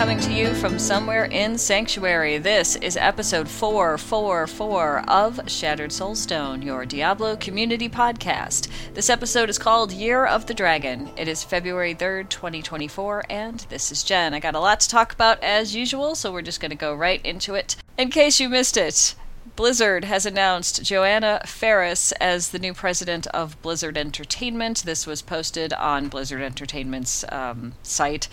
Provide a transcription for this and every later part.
Coming to you from somewhere in Sanctuary, this is episode 444 of Shattered Soulstone, your Diablo Community Podcast. This episode is called Year of the Dragon. It is February 3rd, 2024, and this is Jen. I got a lot to talk about as usual, so we're just going to go right into it. In case you missed it, Blizzard has announced Johanna Faries as the new president of Blizzard Entertainment. This was posted on Blizzard Entertainment's um, site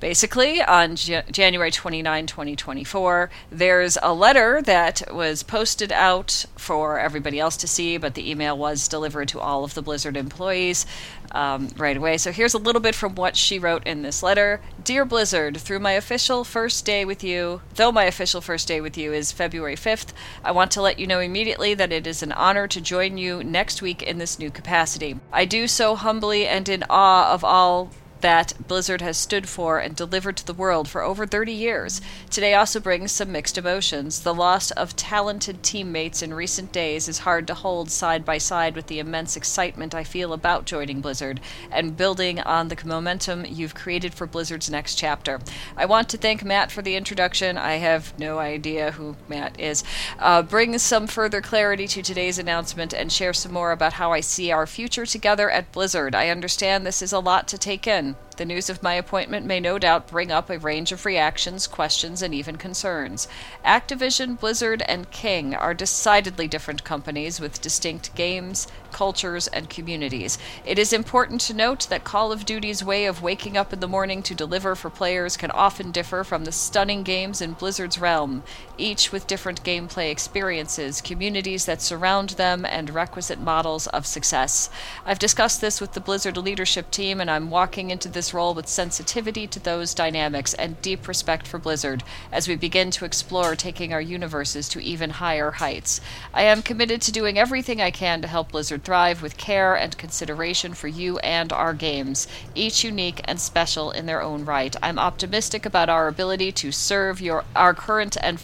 basically on J- January 29, 2024. There's a letter that was posted out for everybody else to see, but the email was delivered to all of the Blizzard employees um, right away. So here's a little bit from what she wrote in this letter Dear Blizzard, through my official first day with you, though my official first day with you is February 5th, I want to let you know immediately that it is an honor to join you next week in this new capacity. I do so humbly and in awe of all that Blizzard has stood for and delivered to the world for over 30 years. Today also brings some mixed emotions. The loss of talented teammates in recent days is hard to hold side by side with the immense excitement I feel about joining Blizzard and building on the momentum you've created for Blizzard's next chapter. I want to thank Matt for the introduction. I have no idea who Matt is. Uh, bring some further clarity to today's announcement and share some more about how I see our future together at Blizzard. I understand this is a lot to take in. Amen. The news of my appointment may no doubt bring up a range of reactions, questions, and even concerns. Activision, Blizzard, and King are decidedly different companies with distinct games, cultures, and communities. It is important to note that Call of Duty's way of waking up in the morning to deliver for players can often differ from the stunning games in Blizzard's realm, each with different gameplay experiences, communities that surround them, and requisite models of success. I've discussed this with the Blizzard leadership team, and I'm walking into this role with sensitivity to those dynamics and deep respect for Blizzard as we begin to explore taking our universes to even higher heights. I am committed to doing everything I can to help Blizzard thrive with care and consideration for you and our games, each unique and special in their own right. I'm optimistic about our ability to serve your our current and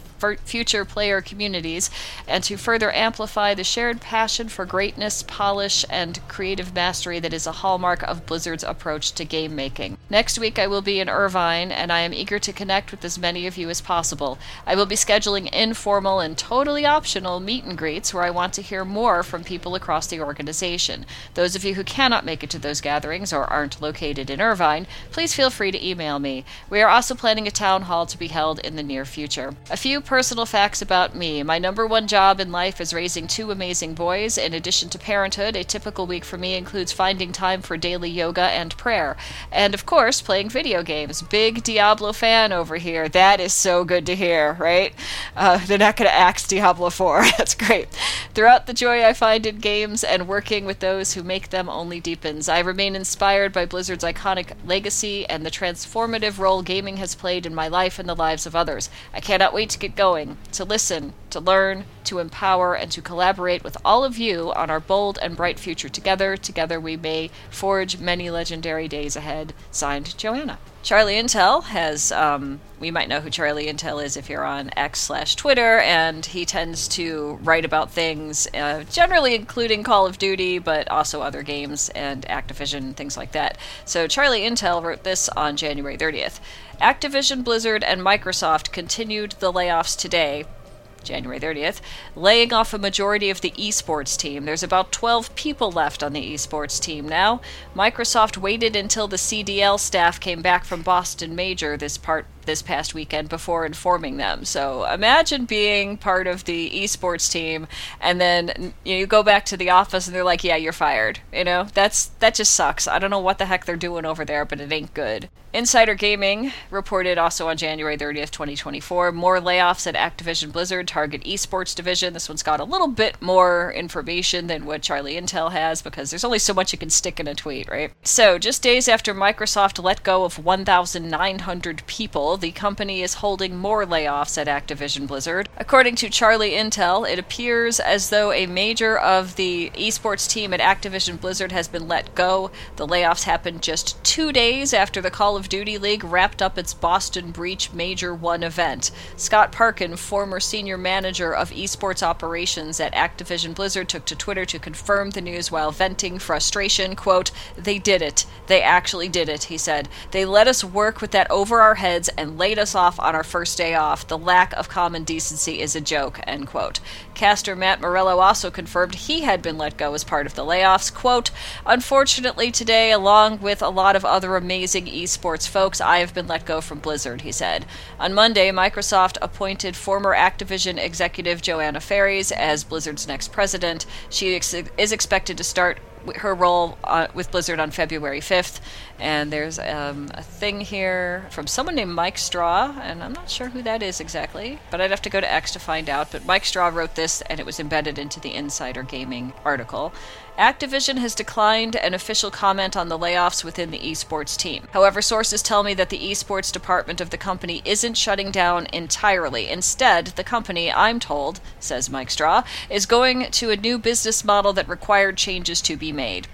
future player communities and to further amplify the shared passion for greatness, polish, and creative mastery that is a hallmark of Blizzard's approach to game making. Next week, I will be in Irvine, and I am eager to connect with as many of you as possible. I will be scheduling informal and totally optional meet and greets where I want to hear more from people across the organization. Those of you who cannot make it to those gatherings or aren't located in Irvine, please feel free to email me. We are also planning a town hall to be held in the near future. A few personal facts about me. My number one job in life is raising two amazing boys. In addition to parenthood, a typical week for me includes finding time for daily yoga and prayer. And of course, playing video games. Big Diablo fan over here. That is so good to hear, right? Uh, they're not going to axe Diablo 4. That's great. Throughout the joy I find in games and working with those who make them only deepens. I remain inspired by Blizzard's iconic legacy and the transformative role gaming has played in my life and the lives of others. I cannot wait to get going, to listen, to learn, to empower, and to collaborate with all of you on our bold and bright future together. Together we may forge many legendary days ahead. Signed, Johanna. Charlie Intel has, um, we might know who Charlie Intel is if you're on X slash Twitter, and he tends to write about things, uh, generally including Call of Duty, but also other games and Activision, things like that. So Charlie Intel wrote this on January 30th. Activision Blizzard and Microsoft continued the layoffs today, January 30th, laying off a majority of the esports team. There's about 12 people left on the esports team now. Microsoft waited until the CDL staff came back from Boston Major this part this past weekend before informing them. So imagine being part of the esports team and then you go back to the office and they're like, "Yeah, you're fired." You know, that's that just sucks. I don't know what the heck they're doing over there, but it ain't good. Insider Gaming reported also on January 30th, 2024, more layoffs at Activision Blizzard Target Esports division. This one's got a little bit more information than what Charlie Intel has because there's only so much you can stick in a tweet, right? So, just days after Microsoft let go of 1,900 people, the company is holding more layoffs at Activision Blizzard. According to Charlie Intel, it appears as though a major of the esports team at Activision Blizzard has been let go. The layoffs happened just two days after the Call of Duty League wrapped up its Boston Breach Major 1 event. Scott Parkin, former senior manager of esports operations at Activision Blizzard, took to Twitter to confirm the news while venting frustration. Quote, They did it. They actually did it, he said. They let us work with that over our heads and laid us off on our first day off. The lack of common decency is a joke, end quote. Caster Matt Morello also confirmed he had been let go as part of the layoffs. Quote, Unfortunately, today, along with a lot of other amazing esports folks, I have been let go from Blizzard, he said. On Monday, Microsoft appointed former Activision executive Johanna Faries as Blizzard's next president. She ex- is expected to start her role uh, with Blizzard on February 5th. And there's um, a thing here from someone named Mike Straw, and I'm not sure who that is exactly, but I'd have to go to X to find out. But Mike Straw wrote this, and it was embedded into the Insider Gaming article. Activision has declined an official comment on the layoffs within the esports team. However, sources tell me that the esports department of the company isn't shutting down entirely. Instead, the company, I'm told, says Mike Straw, is going to a new business model that required changes to be made.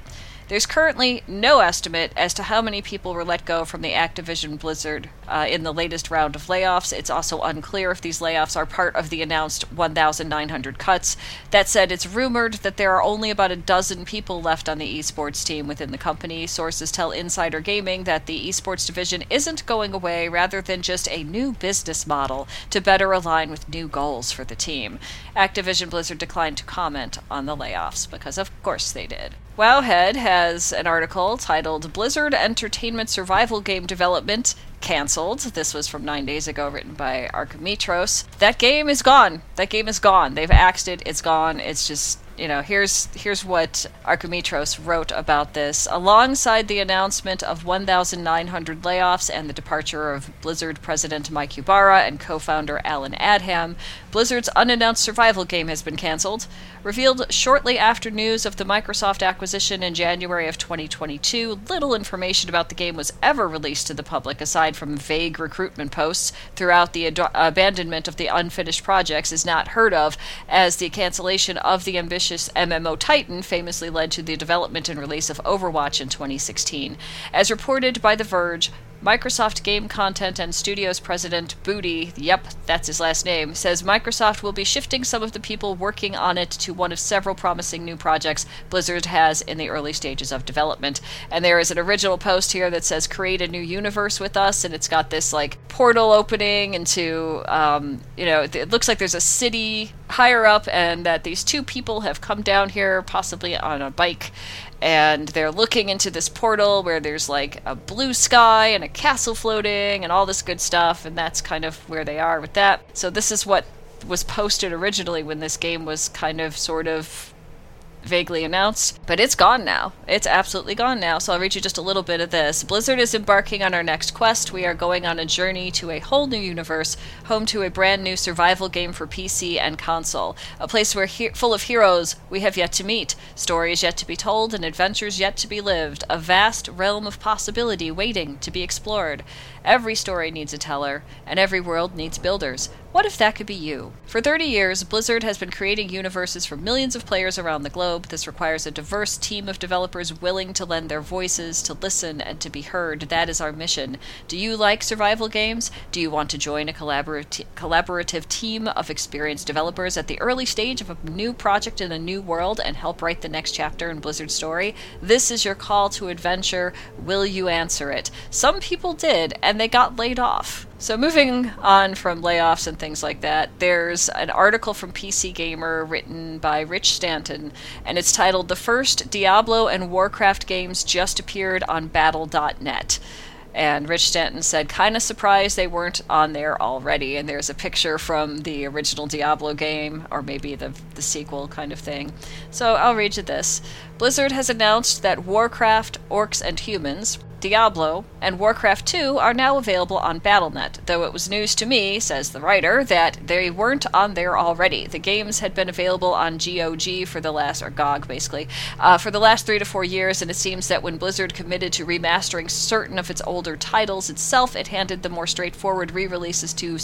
There's currently no estimate as to how many people were let go from the Activision Blizzard uh, in the latest round of layoffs. It's also unclear if these layoffs are part of the announced 1,900 cuts. That said, it's rumored that there are only about a dozen people left on the esports team within the company. Sources tell Insider Gaming that the esports division isn't going away, rather than just a new business model to better align with new goals for the team. Activision Blizzard declined to comment on the layoffs because, of course, they did. Wowhead has an article titled Blizzard Entertainment Survival Game Development Cancelled. This was from nine days ago, written by Archimetros. That game is gone. That game is gone. They've axed it. It's gone. It's just you know, here's here's what Archimetros wrote about this. Alongside the announcement of 1,900 layoffs and the departure of Blizzard president Mike Ybarra and co-founder Allen Adham, Blizzard's unannounced survival game has been canceled. Revealed shortly after news of the Microsoft acquisition in January of 2022, little information about the game was ever released to the public aside from vague recruitment posts. Throughout the ad- abandonment of the unfinished projects is not heard of, as the cancellation of the ambitious ambitious MMO Titan famously led to the development and release of Overwatch in 2016. As reported by The Verge, Microsoft Game Content and Studios President Booty, yep, that's his last name, says Microsoft will be shifting some of the people working on it to one of several promising new projects Blizzard has in the early stages of development. And there is an original post here that says create a new universe with us, and it's got this like portal opening into, um, you know, it looks like there's a city higher up, and that these two people have come down here, possibly on a bike, and they're looking into this portal where there's like a blue sky and a castle floating and all this good stuff, and that's kind of where they are with that. So, this is what was posted originally when this game was kind of sort of vaguely announced, but it's gone now. It's absolutely gone now. So I'll read you just a little bit of this. Blizzard is embarking on our next quest. We are going on a journey to a whole new universe, home to a brand new survival game for PC and console. A place where he- full of heroes we have yet to meet, stories yet to be told, and adventures yet to be lived. A vast realm of possibility waiting to be explored. Every story needs a teller, and every world needs builders. What if that could be you? For 30 years, Blizzard has been creating universes for millions of players around the globe. This requires a diverse team of developers willing to lend their voices, to listen, and to be heard. That is our mission. Do you like survival games? Do you want to join a collaborat- collaborative team of experienced developers at the early stage of a new project in a new world and help write the next chapter in Blizzard's story? This is your call to adventure. Will you answer it? Some people did, and they got laid off. So, moving on from layoffs and things like that, there's an article from PC Gamer written by Rich Stanton, and it's titled The First Diablo and Warcraft Games Just Appeared on Battle.net. And Rich Stanton said, kind of surprised they weren't on there already. And there's a picture from the original Diablo game, or maybe the, the sequel kind of thing. So I'll read you this Blizzard has announced that Warcraft, Orcs, and Humans Diablo, and Warcraft 2 are now available on Battle.net, though it was news to me, says the writer, that they weren't on there already. The games had been available on GOG for the last, or GOG basically, uh, for the last three to four years, and it seems that when Blizzard committed to remastering certain of its older titles itself, it handed the more straightforward re releases to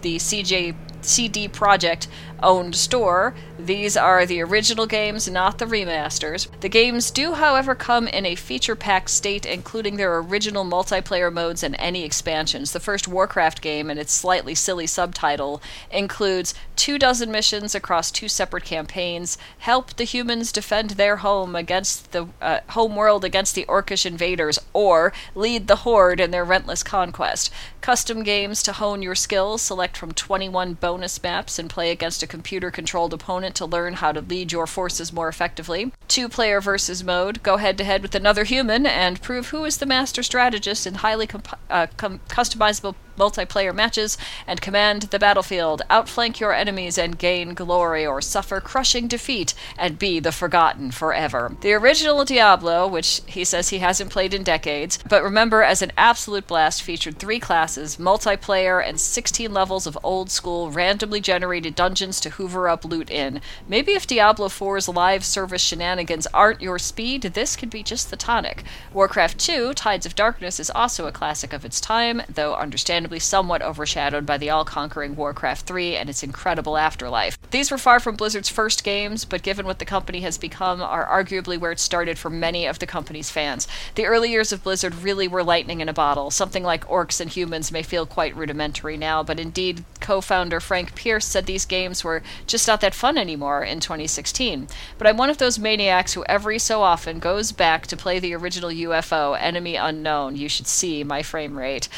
the CJ CD Projekt owned store. These are the original games, not the remasters. The games do, however, come in a feature packed state, including their original multiplayer modes and any expansions. The first Warcraft game, and its slightly silly subtitle, includes two dozen missions across two separate campaigns, help the humans defend their home against the uh, home world against the orcish invaders, or lead the horde in their relentless conquest. Custom games to hone your skills, select from 21 bonus maps and play against a computer controlled opponent to learn how to lead your forces more effectively. Two player versus mode, go head to head with another human and prove who is the master strategist in highly comp- uh, com- customizable multiplayer matches and command the battlefield, outflank your enemies and gain glory, or suffer crushing defeat and be the forgotten forever. The original Diablo, which he says he hasn't played in decades, but remember as an absolute blast, featured three classes, multiplayer, and 16 levels of old school randomly generated dungeons to hoover up loot in. Maybe if Diablo 4's live service shenanigans aren't your speed, this could be just the tonic. Warcraft 2, Tides of Darkness, is also a classic of its time, though understandably understandably somewhat overshadowed by the all conquering Warcraft 3 and its incredible afterlife. These were far from Blizzard's first games, but given what the company has become, are arguably where it started for many of the company's fans. The early years of Blizzard really were lightning in a bottle. Something like Orcs and Humans may feel quite rudimentary now, but indeed, co founder Frank Pearce said these games were just not that fun anymore in 2016. But I'm one of those maniacs who every so often goes back to play the original UFO, Enemy Unknown. You should see my frame rate.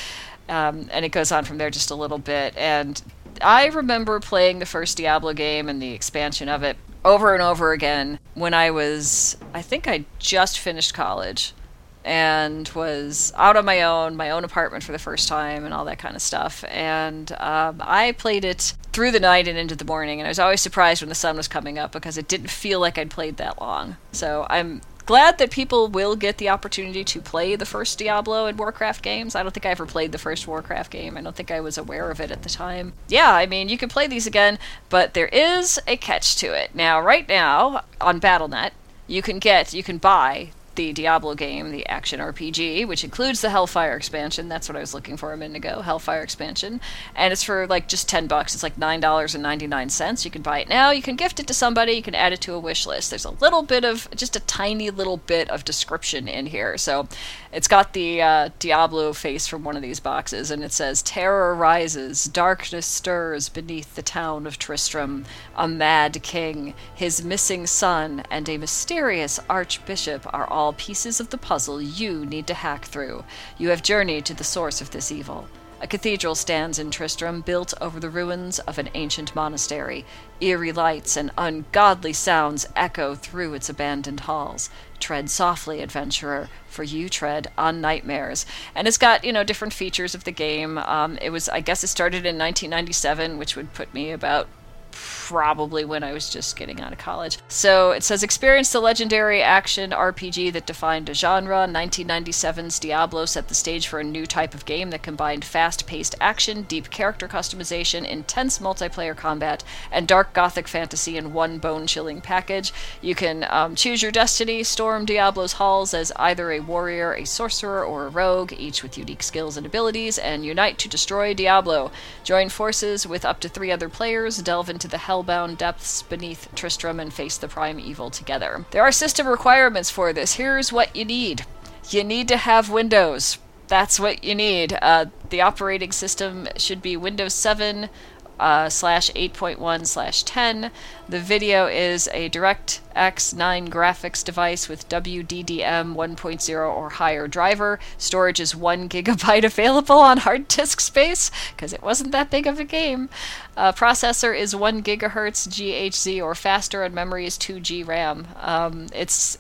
Um, and it goes on from there just a little bit. And I remember playing the first Diablo game and the expansion of it over and over again when I was, I think I just finished college and was out on my own, my own apartment for the first time, and all that kind of stuff. And um, I played it through the night and into the morning, and I was always surprised when the sun was coming up because it didn't feel like I'd played that long. So I'm glad that people will get the opportunity to play the first Diablo and Warcraft games. I don't think I ever played the first Warcraft game. I don't think I was aware of it at the time. Yeah, I mean, you can play these again, but there is a catch to it. Now, right now on Battle.net, you can get, you can buy the Diablo game, the action RPG, which includes the Hellfire expansion. That's what I was looking for a minute ago, Hellfire expansion. And it's for like just 10 bucks. It's like $9.99. You can buy it now. You can gift it to somebody. You can add it to a wish list. There's a little bit of, just a tiny little bit of description in here. So it's got the uh, Diablo face from one of these boxes, and it says, Terror rises, darkness stirs beneath the town of Tristram. A mad king, his missing son, and a mysterious archbishop are all pieces of the puzzle you need to hack through. You have journeyed to the source of this evil. A cathedral stands in Tristram, built over the ruins of an ancient monastery. Eerie lights and ungodly sounds echo through its abandoned halls. Tread softly, adventurer, for you tread on nightmares. And it's got, you know, different features of the game. Um, it was, I guess it started in 1997, which would put me about probably when I was just getting out of college. So it says experience the legendary action RPG that defined a genre. 1997's Diablo set the stage for a new type of game that combined fast-paced action, deep character customization, intense multiplayer combat, and dark gothic fantasy in one bone-chilling package. You can um, choose your destiny, storm Diablo's halls as either a warrior, a sorcerer, or a rogue, each with unique skills and abilities, and unite to destroy Diablo. Join forces with up to three other players, delve into the hell hellbound depths beneath Tristram and face the prime evil together. There are system requirements for this. Here's what you need you need to have Windows. That's what you need. Uh, the operating system should be Windows 7 uh, slash 8.1 slash 10. The video is a DirectX 9 graphics device with WDDM 1.0 or higher driver. Storage is 1 gigabyte available on hard disk space because it wasn't that big of a game. Uh, processor is 1 gigahertz GHz or faster, and memory is 2 G RAM. Um, it's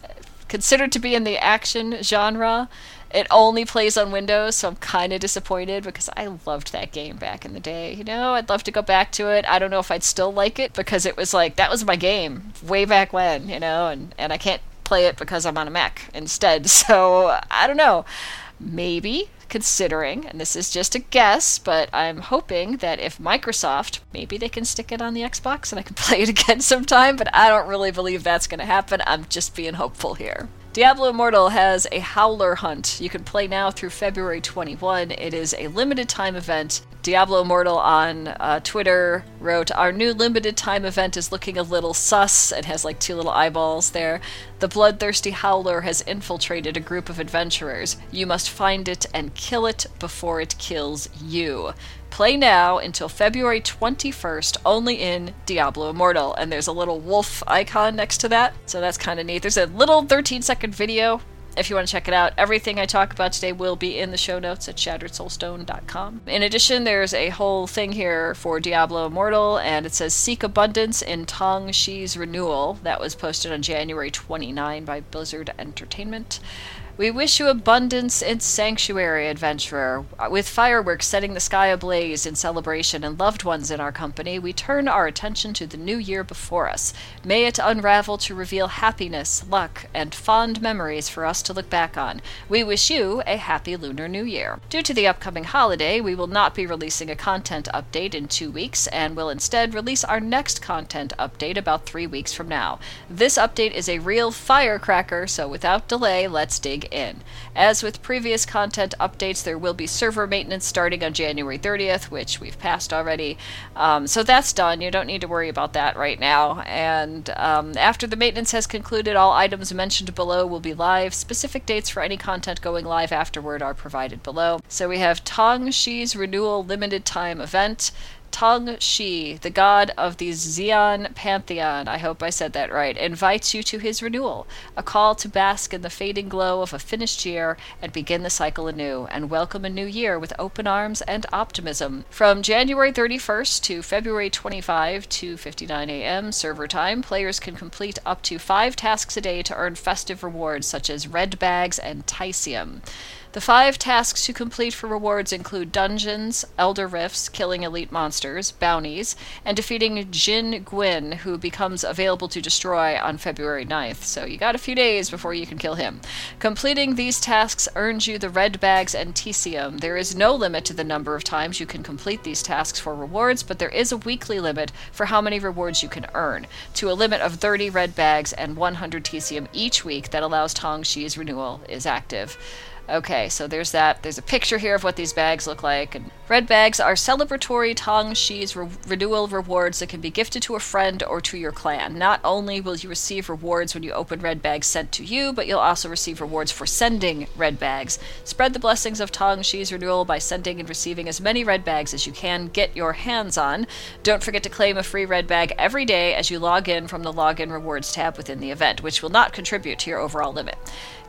considered to be in the action genre. It only plays on Windows, so I'm kind of disappointed because I loved that game back in the day. You know, I'd love to go back to it. I don't know if I'd still like it because it was like that was my game way back when, you know, and and I can't play it because I'm on a Mac instead. So I don't know. maybe considering, and this is just a guess, but I'm hoping that if Microsoft, maybe they can stick it on the Xbox and I can play it again sometime, but I don't really believe that's going to happen. I'm just being hopeful here. Diablo Immortal has a Howler Hunt. You can play now through February 21. It is a limited time event. Diablo Immortal on uh, Twitter wrote, Our new limited time event is looking a little sus and has like two little eyeballs there. The bloodthirsty Howler has infiltrated a group of adventurers. You must find it and kill it before it kills you. Play now until February 21st, only in Diablo Immortal. And there's a little wolf icon next to that, so that's kind of neat. There's a little 13 second video if you want to check it out. Everything I talk about today will be in the show notes at shatteredsoulstone.com. In addition, there's a whole thing here for Diablo Immortal, and it says Seek Abundance in Tong Shi's Renewal. That was posted on January 29 by Blizzard Entertainment. We wish you abundance and Sanctuary, adventurer. With fireworks setting the sky ablaze in celebration and loved ones in our company, we turn our attention to the new year before us. May it unravel to reveal happiness, luck, and fond memories for us to look back on. We wish you a happy Lunar New Year. Due to the upcoming holiday, we will not be releasing a content update in two weeks and will instead release our next content update about three weeks from now. This update is a real firecracker, so without delay, let's dig in. As with previous content updates, there will be server maintenance starting on January 30th, which we've passed already. Um, so that's done. You don't need to worry about that right now. And um, after the maintenance has concluded, all items mentioned below will be live. Specific dates for any content going live afterward are provided below. So we have Tong Shi's Renewal Limited Time event. Tong Shi, the god of the Xian pantheon, I hope I said that right, invites you to his renewal, a call to bask in the fading glow of a finished year and begin the cycle anew, and welcome a new year with open arms and optimism. From January 31st to February 25 to 59 a.m. server time, players can complete up to five tasks a day to earn festive rewards such as red bags and Tisium. The five tasks to complete for rewards include dungeons, elder rifts, killing elite monsters, bounties, and defeating Jin Gwyn, who becomes available to destroy on February 9th. So you got a few days before you can kill him. Completing these tasks earns you the red bags and Tisium. There is no limit to the number of times you can complete these tasks for rewards, but there is a weekly limit for how many rewards you can earn, to a limit of 30 red bags and 100 Tisium each week that allows Tong Shi's renewal is active. Okay, so there's that. There's a picture here of what these bags look like. And red bags are celebratory Tong Shi's re- renewal rewards that can be gifted to a friend or to your clan. Not only will you receive rewards when you open red bags sent to you, but you'll also receive rewards for sending red bags. Spread the blessings of Tong Shi's renewal by sending and receiving as many red bags as you can get your hands on. Don't forget to claim a free red bag every day as you log in from the Login Rewards tab within the event, which will not contribute to your overall limit.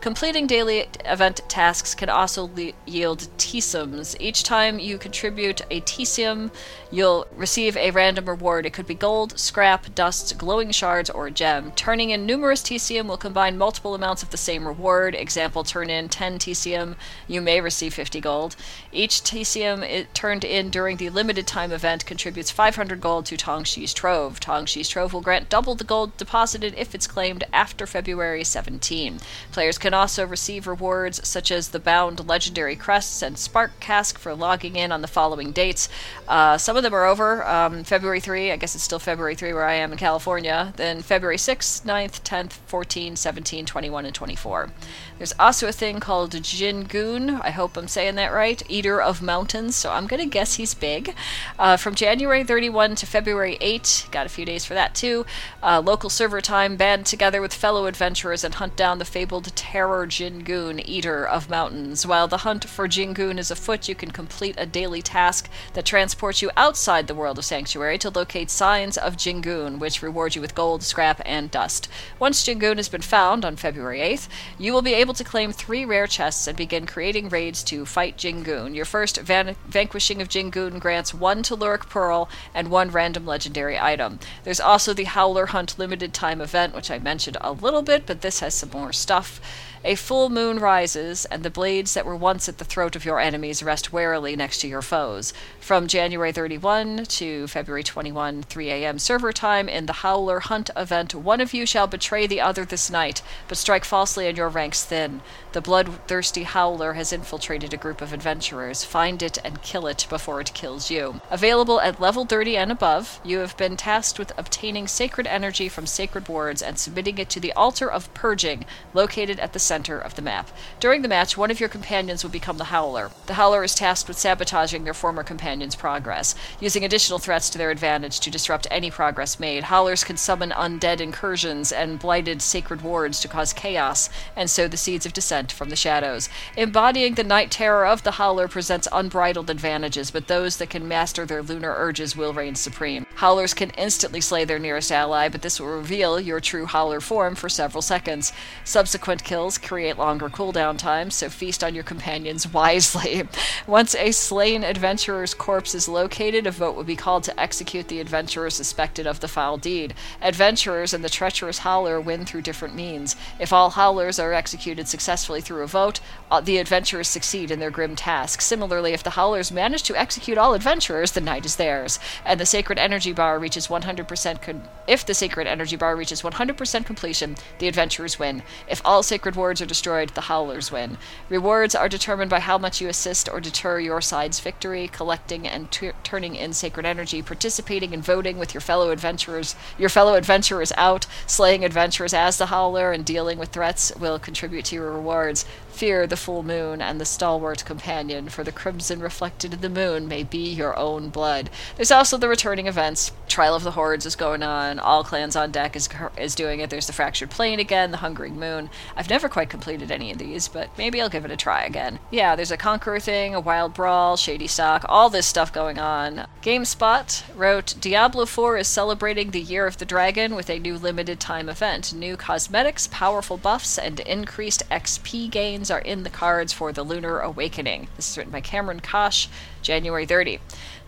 Completing daily event tasks can also le- yield TSIMs. Each time you contribute a TSIM, you'll receive a random reward. It could be gold, scrap, dust, glowing shards, or a gem. Turning in numerous TSIM will combine multiple amounts of the same reward. Example, turn in 10 TSIM, you may receive 50 gold. Each it turned in during the limited time event contributes 500 gold to Tong Shi's Trove. Tong Shi's Trove will grant double the gold deposited if it's claimed after February 17. Players can also receive rewards such as the bound legendary crests and spark cask for logging in on the following dates. Uh, some of them are over. Um, February 3, I guess it's still February 3 where I am in California. Then February 6th, 9th, 10th, 14, 17, 21, and 24. There's also a thing called Jingoon. I hope I'm saying that right. Eater of Mountains. So I'm going to guess he's big. Uh, from January 31 to February 8, got a few days for that too. Uh, local server time, band together with fellow adventurers and hunt down the fabled terror Jingoon, Eater of Mountains. While the hunt for Jingoon is afoot, you can complete a daily task that transports you outside the world of Sanctuary to locate signs of Jingoon, which reward you with gold, scrap, and dust. Once Jingoon has been found on February 8th, you will be able to claim three rare chests and begin creating raids to fight Jingoon. Your first van- vanquishing of Jingoon grants one Telluric Pearl and one random legendary item. There's also the Howler Hunt limited time event, which I mentioned a little bit, but this has some more stuff enough a full moon rises, and the blades that were once at the throat of your enemies rest warily next to your foes. From January 31 to February 21, 3 a.m. server time, in the Howler Hunt event, one of you shall betray the other this night, but strike falsely and your ranks thin. The bloodthirsty Howler has infiltrated a group of adventurers. Find it and kill it before it kills you. Available at level 30 and above, you have been tasked with obtaining sacred energy from sacred wards and submitting it to the altar of purging, located at the center of the map. During the match, one of your companions will become the Howler. The Howler is tasked with sabotaging their former companion's progress, using additional threats to their advantage to disrupt any progress made. Howlers can summon undead incursions and blighted sacred wards to cause chaos and sow the seeds of dissent from the shadows. Embodying the night terror of the Howler presents unbridled advantages, but those that can master their lunar urges will reign supreme. Howlers can instantly slay their nearest ally, but this will reveal your true Howler form for several seconds. Subsequent kills create longer cooldown times, so feast on your companions wisely. Once a slain adventurer's corpse is located, a vote will be called to execute the adventurer suspected of the foul deed. Adventurers and the treacherous Howler win through different means. If all Howlers are executed successfully through a vote, uh, the adventurers succeed in their grim task. Similarly, if the Howlers manage to execute all adventurers, the night is theirs, and the sacred energy bar reaches 100% con- if the sacred energy bar reaches 100% completion, the adventurers win. If all sacred wards are destroyed, the Howlers win. Rewards are determined by how much you assist or deter your side's victory, collecting and t- turning in sacred energy, participating in voting with your fellow adventurers, your fellow adventurers out, slaying adventurers as the Howler, and dealing with threats will contribute to your rewards. Fear the full moon and the stalwart companion, for the crimson reflected in the moon may be your own blood. There's also the returning events. Trial of the Hordes is going on. All clans on deck is is doing it. There's the fractured plane again, the hungering moon. I've never quite completed any of these, but maybe I'll give it a try again. Yeah, there's a conqueror thing, a wild brawl, shady stock, all this stuff going on. GameSpot wrote Diablo 4 is celebrating the Year of the Dragon with a new limited time event. New cosmetics, powerful buffs, and increased XP gains are in the cards for the Lunar Awakening. This is written by Cameron Koch, January 30.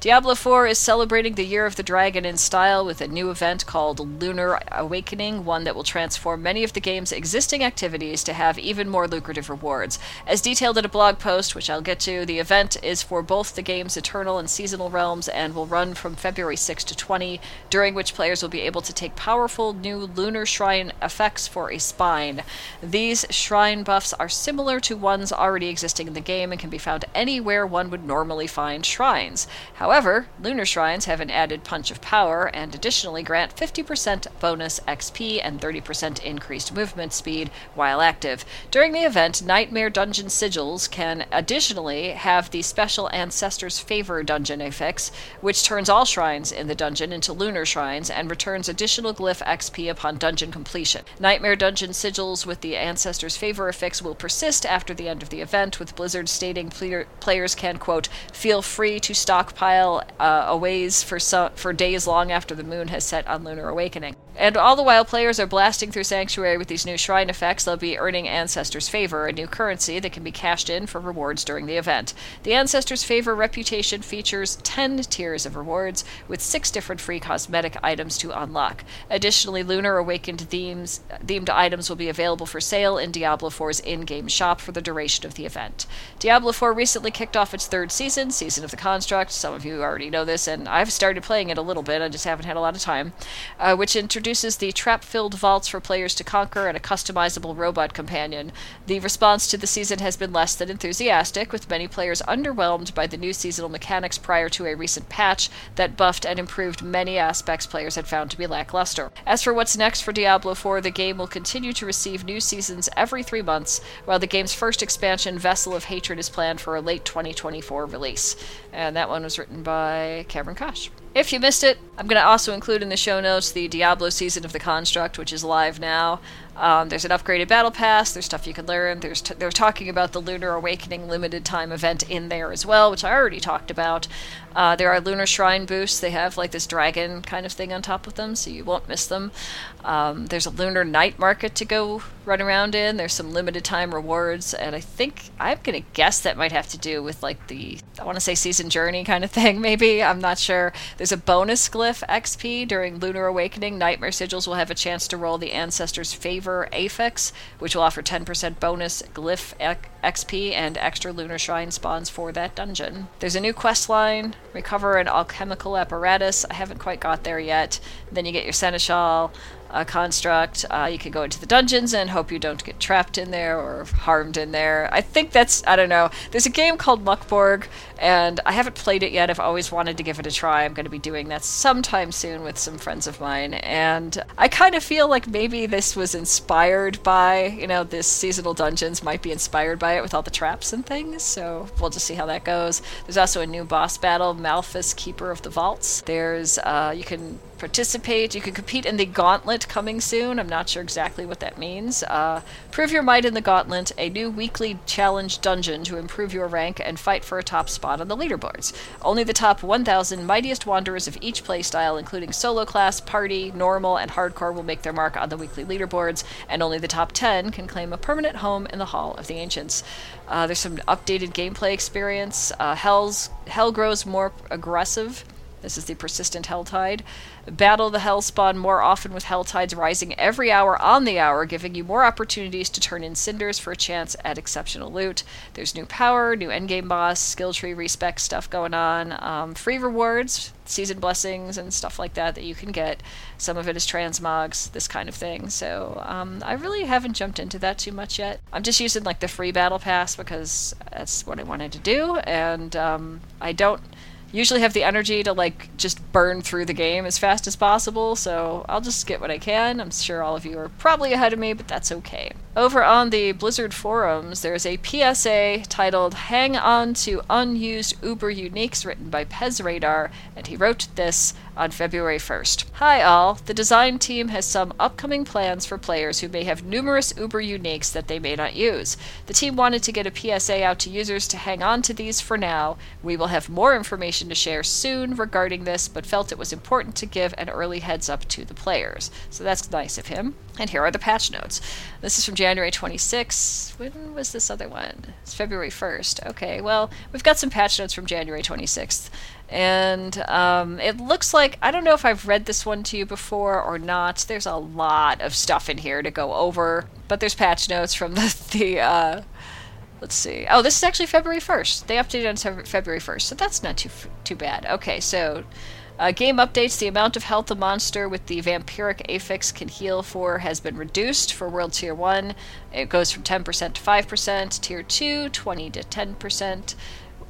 Diablo 4 is celebrating the Year of the Dragon in style with a new event called Lunar Awakening, one that will transform many of the game's existing activities to have even more lucrative rewards. As detailed in a blog post, which I'll get to, the event is for both the game's eternal and seasonal realms and will run from February 6 to 20, during which players will be able to take powerful new lunar shrine effects for a spine. These shrine buffs are similar to ones already existing in the game and can be found anywhere one would normally find shrines. However, lunar shrines have an added punch of power and additionally grant 50% bonus XP and 30% increased movement speed while active. During the event, Nightmare Dungeon sigils can additionally have the special Ancestors Favor dungeon affix, which turns all shrines in the dungeon into lunar shrines and returns additional glyph XP upon dungeon completion. Nightmare Dungeon sigils with the Ancestors Favor affix will persist after the end of the event, with Blizzard stating player- players can, quote, feel free to stockpile uh, aways for, so- for days long after the moon has set on Lunar Awakening. And all the while players are blasting through Sanctuary with these new shrine effects, they'll be earning Ancestors' Favor, a new currency that can be cashed in for rewards during the event. The Ancestors' Favor reputation features 10 tiers of rewards, with 6 different free cosmetic items to unlock. Additionally, Lunar Awakened themes, themed items will be available for sale in Diablo 4's in game shop for the duration of the event. Diablo 4 recently kicked off its third season, Season of the Construct. Some of you already know this, and I've started playing it a little bit, I just haven't had a lot of time, uh, which introduces the trap filled vaults for players to conquer and a customizable robot companion. The response to the season has been less than enthusiastic, with many players underwhelmed by the new seasonal mechanics prior to a recent patch that buffed and improved many aspects players had found to be lackluster. As for what's next for Diablo 4, the game will continue to receive new seasons every three months, while the game's first expansion, Vessel of Hatred, is planned for a late 2024 release. And that one was written by Cameron Koch. If you missed it, I'm going to also include in the show notes the Diablo season of the Construct, which is live now. Um, there's an upgraded battle pass. There's stuff you can learn. There's t- they're talking about the Lunar Awakening limited time event in there as well, which I already talked about. Uh, there are Lunar Shrine boosts. They have like this dragon kind of thing on top of them, so you won't miss them. Um, there's a Lunar Night Market to go run around in. There's some limited time rewards, and I think I'm gonna guess that might have to do with like the I want to say season journey kind of thing. Maybe I'm not sure. There's a bonus glyph XP during Lunar Awakening. Nightmare Sigils will have a chance to roll the Ancestor's Affix, which will offer 10% bonus glyph XP and extra Lunar Shrine spawns for that dungeon. There's a new quest line: recover an alchemical apparatus. I haven't quite got there yet. Then you get your Seneschal uh, construct. Uh, you can go into the dungeons and hope you don't get trapped in there or harmed in there. I think that's, I don't know. There's a game called Muckborg, and I haven't played it yet. I've always wanted to give it a try. I'm going to be doing that sometime soon with some friends of mine. And I kind of feel like maybe this was inspired by, you know, this seasonal dungeons might be inspired by it with all the traps and things. So we'll just see how that goes. There's also a new boss battle, Malphas, Keeper of the Vaults. There's, uh, you can participate. You can compete in the Gauntlet coming soon. I'm not sure exactly what that means. Uh, prove your might in the Gauntlet, a new weekly challenge dungeon to improve your rank and fight for a top spot on the leaderboards. Only the top 1,000 mightiest wanderers of each playstyle, including solo class, party, normal, and hardcore, will make their mark on the weekly leaderboards, and only the top 10 can claim a permanent home in the Hall of the Ancients. Uh, there's some updated gameplay experience. Uh, Hell's Hell grows more aggressive. This is the persistent hell tide. Battle the Hellspawn more often with Hell Tides rising every hour on the hour, giving you more opportunities to turn in cinders for a chance at exceptional loot. There's new power, new endgame boss, skill tree respec stuff going on, um, free rewards, season blessings, and stuff like that that you can get. Some of it is transmogs, this kind of thing. So um, I really haven't jumped into that too much yet. I'm just using like the free battle pass because that's what I wanted to do, and um, I don't usually have the energy to like just burn through the game as fast as possible, so I'll just get what I can. I'm sure all of you are probably ahead of me, but that's okay. Over on the Blizzard forums, there's a PSA titled Hang On to Unused Uber Uniques written by Pez Radar, and he wrote this on February 1st. Hi all, the design team has some upcoming plans for players who may have numerous Uber uniques that they may not use. The team wanted to get a PSA out to users to hang on to these for now. We will have more information to share soon regarding this, but felt it was important to give an early heads up to the players. So that's nice of him. And here are the patch notes. This is from January 26th. When was this other one? It's February 1st. Okay, well, we've got some patch notes from January 26th. And um, it looks like, I don't know if I've read this one to you before or not. There's a lot of stuff in here to go over. But there's patch notes from the, the uh, let's see. Oh, this is actually February 1st. They updated on February 1st, so that's not too too bad. Okay, so uh, game updates the amount of health a monster with the vampiric affix can heal for has been reduced for World Tier 1. It goes from 10% to 5%, Tier 2, 20 to 10%.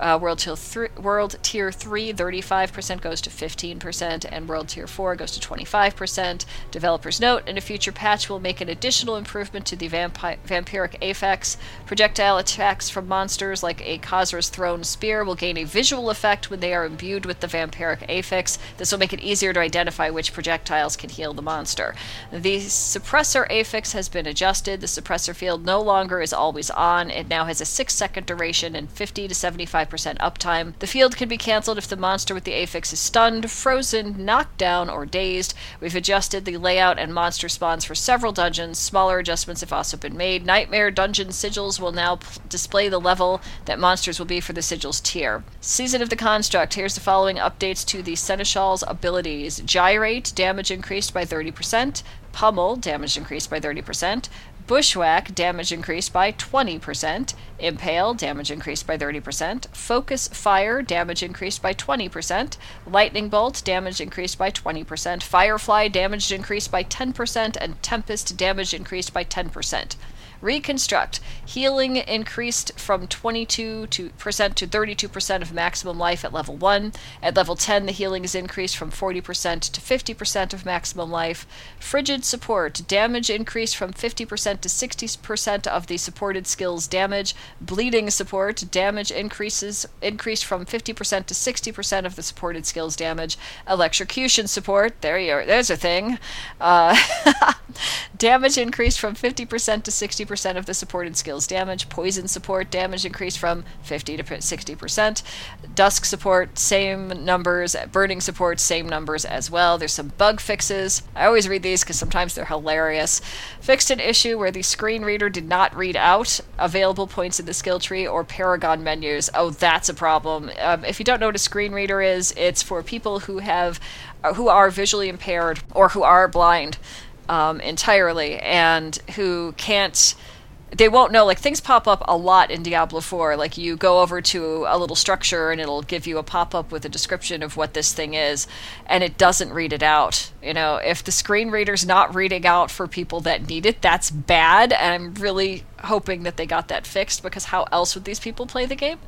Uh, World Tier three, World Tier three, 35% goes to 15%, and World Tier four goes to 25%. Developers note: in a future patch, will make an additional improvement to the vampi- vampiric affix. Projectile attacks from monsters like a Khazra's thrown spear will gain a visual effect when they are imbued with the vampiric affix. This will make it easier to identify which projectiles can heal the monster. The suppressor affix has been adjusted. The suppressor field no longer is always on. It now has a six second duration and 50 to 75 percent uptime. The field can be cancelled if the monster with the affix is stunned, frozen, knocked down, or dazed. We've adjusted the layout and monster spawns for several dungeons. Smaller adjustments have also been made. Nightmare Dungeon sigils will now p- display the level that monsters will be for the sigils tier. Season of the Construct. Here's the following updates to the Seneschal's abilities Gyrate, damage increased by 30%. Pummel, damage increased by 30%. Bushwhack, damage increased by 20%. Impale, damage increased by 30%. Focus Fire, damage increased by 20%. Lightning Bolt, damage increased by 20%. Firefly, damage increased by 10%. And Tempest, damage increased by 10%. Reconstruct. Healing increased from 22% to, 32% of maximum life at level 1. At level 10, the healing is increased from 40% to 50% of maximum life. Frigid Support. Damage increased from 50% to 60% of the supported skill's damage. Bleeding Support. Damage increases increased from 50% to 60% of the supported skill's damage. Electrocution Support. There you are. There's a thing. Uh, damage increased from 50% to 60% 50% of the supported skill's damage. Poison support damage increased from 50 to 60%. Dusk support, same numbers. Burning support, same numbers as well. There's some bug fixes. I always read these because sometimes they're hilarious. Fixed an issue where the screen reader did not read out available points in the skill tree or paragon menus. Oh, that's a problem. Um, if you don't know what a screen reader is, it's for people who have uh, who are visually impaired or who are blind um, entirely and who can't they won't know like things pop up a lot in diablo 4 like you go over to a little structure and it'll give you a pop-up with a description of what this thing is and it doesn't read it out you know? If the screen reader's not reading out for people that need it that's bad and i'm really hoping that they got that fixed because how else would these people play the game?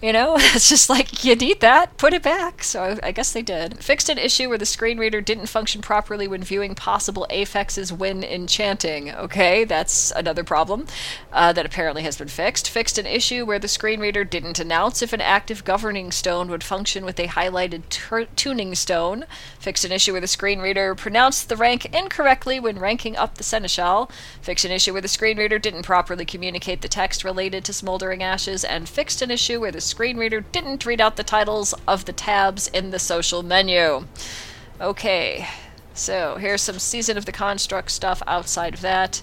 You know, it's just like you need that, put it back. So I guess they did. Fixed an issue where the screen reader didn't function properly when viewing possible affixes when enchanting. Okay, that's another problem uh, that apparently has been fixed. Fixed an issue where the screen reader didn't announce if an active governing stone would function with a highlighted tur- tuning stone. Fixed an issue where the screen reader pronounced the rank incorrectly when ranking up the seneschal. Fixed an issue where the screen reader didn't properly communicate the text related to Smoldering Ashes, and fixed an issue where the screen reader didn't read out the titles of the tabs in the social menu. Okay, so here's some Season of the Construct stuff outside of that.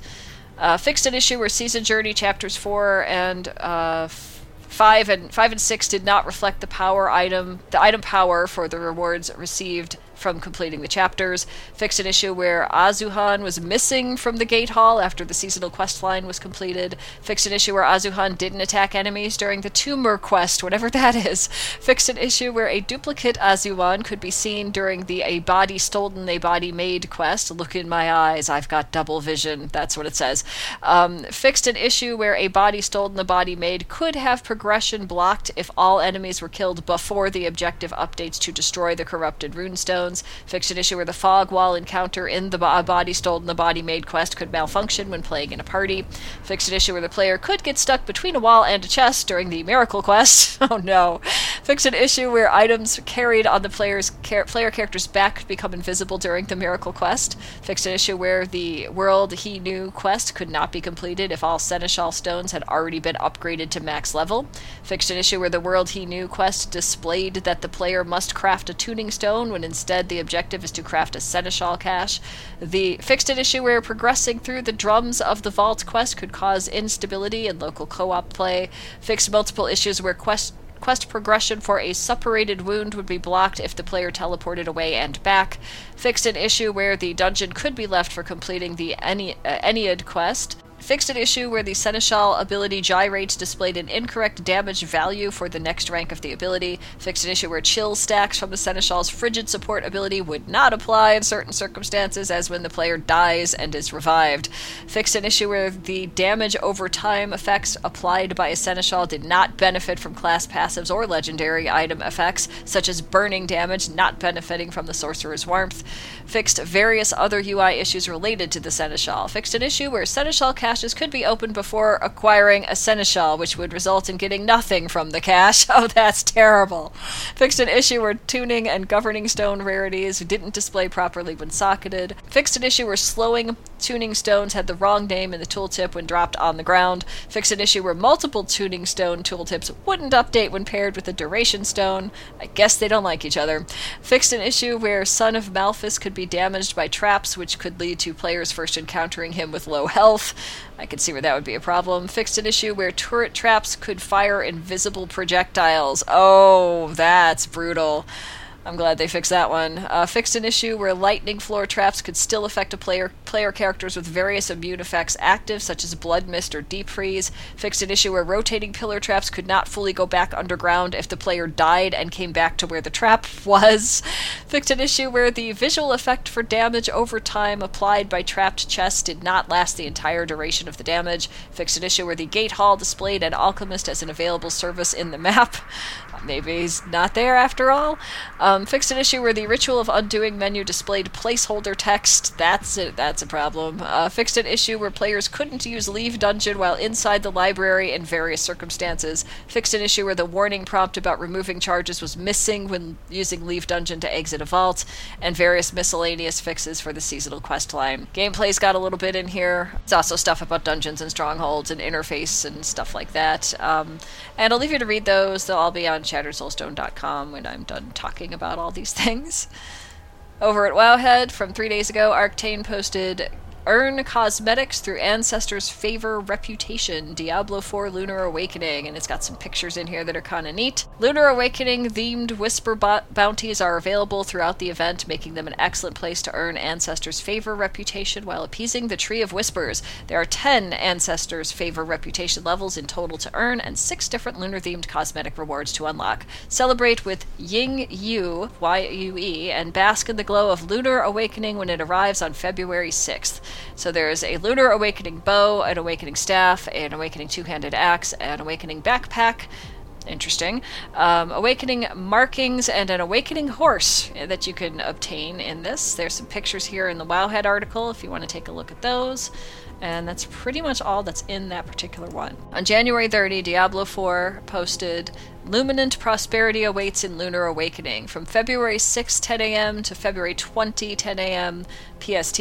Uh, fixed an issue where Season Journey chapters 4 and uh, five and five and six did not reflect the power item the item power for the rewards received from completing the chapters, fixed an issue where Azuhan was missing from the Gate Hall after the seasonal quest line was completed, fixed an issue where Azuhan didn't attack enemies during the Tumor quest, whatever that is, fixed an issue where a duplicate Azuhan could be seen during the A Body Stolen, A Body Made quest. Look in my eyes, I've got double vision, that's what it says. Um, fixed an issue where a body stolen, a body made could have progression blocked if all enemies were killed before the objective updates to destroy the corrupted runestone zones. Fixed an issue where the fog wall encounter in the body stolen the body made quest could malfunction when playing in a party. Fixed an issue where the player could get stuck between a wall and a chest during the miracle quest. oh no. Fixed an issue where items carried on the player's char- player character's back become invisible during the miracle quest. Fixed an issue where the world he knew quest could not be completed if all seneschal stones had already been upgraded to max level. Fixed an issue where the world he knew quest displayed that the player must craft a tuning stone when instead Instead, the objective is to craft a Seneschal cache. The fixed an issue where progressing through the drums of the Vault quest could cause instability in local co op play. Fixed multiple issues where quest quest progression for a suppurated wound would be blocked if the player teleported away and back. Fixed an issue where the dungeon could be left for completing the Ene- uh, Ennead quest fixed an issue where the Seneschal ability gyrates displayed an incorrect damage value for the next rank of the ability, fixed an issue where chill stacks from the Seneschal's frigid support ability would not apply in certain circumstances, as when the player dies and is revived, fixed an issue where the damage over time effects applied by a Seneschal did not benefit from class passives or legendary item effects, such as burning damage not benefiting from the Sorcerer's Warmth, fixed various other UI issues related to the Seneschal, fixed an issue where Seneschal caches could be opened before acquiring a seneschal, which would result in getting nothing from the cache. Oh, that's terrible. Fixed an issue where tuning and governing stone rarities didn't display properly when socketed. Fixed an issue where slowing tuning stones had the wrong name in the tooltip when dropped on the ground. Fixed an issue where multiple tuning stone tooltips wouldn't update when paired with a duration stone. I guess they don't like each other. Fixed an issue where Son of Malphas could be damaged by traps, which could lead to players first encountering him with low health. I could see where that would be a problem. Fixed an issue where turret traps could fire invisible projectiles. Oh, that's brutal. I'm glad they fixed that one. Uh, fixed an issue where lightning floor traps could still affect a player player characters with various immune effects active, such as blood mist or deep freeze. Fixed an issue where rotating pillar traps could not fully go back underground if the player died and came back to where the trap was. Fixed an issue where the visual effect for damage over time applied by trapped chests did not last the entire duration of the damage. Fixed an issue where the gate hall displayed an alchemist as an available service in the map. Maybe he's not there after all. Um, fixed an issue where the Ritual of Undoing menu displayed placeholder text. That's. That's that's a problem. Uh, fixed an issue where players couldn't use Leave Dungeon while inside the library in various circumstances. Fixed an issue where the warning prompt about removing charges was missing when using Leave Dungeon to exit a vault, and various miscellaneous fixes for the seasonal quest line. Gameplay's got a little bit in here. It's also stuff about dungeons and strongholds and interface and stuff like that. Um, and I'll leave you to read those. They'll all be on shatteredsoulstone.com when I'm done talking about all these things. Over at Wowhead, from three days ago, Arcane posted Earn cosmetics through ancestors' favor reputation. Diablo 4 Lunar Awakening, and it's got some pictures in here that are kind of neat. Lunar Awakening themed whisper bo- bounties are available throughout the event, making them an excellent place to earn ancestors' favor reputation while appeasing the Tree of Whispers. There are 10 ancestors' favor reputation levels in total to earn, and 6 different lunar themed cosmetic rewards to unlock. Celebrate with Ying Yu, Y U E, and bask in the glow of Lunar Awakening when it arrives on February 6th. So there's a Lunar Awakening bow, an Awakening staff, an Awakening two handed axe, an Awakening backpack. Interesting. Um, awakening markings and an awakening horse that you can obtain in this. There's some pictures here in the Wowhead article if you want to take a look at those. And that's pretty much all that's in that particular one. On January 30, Diablo 4 posted Luminant prosperity awaits in Lunar Awakening from February 6, 10 a.m. to February 20, 10 a.m. PST.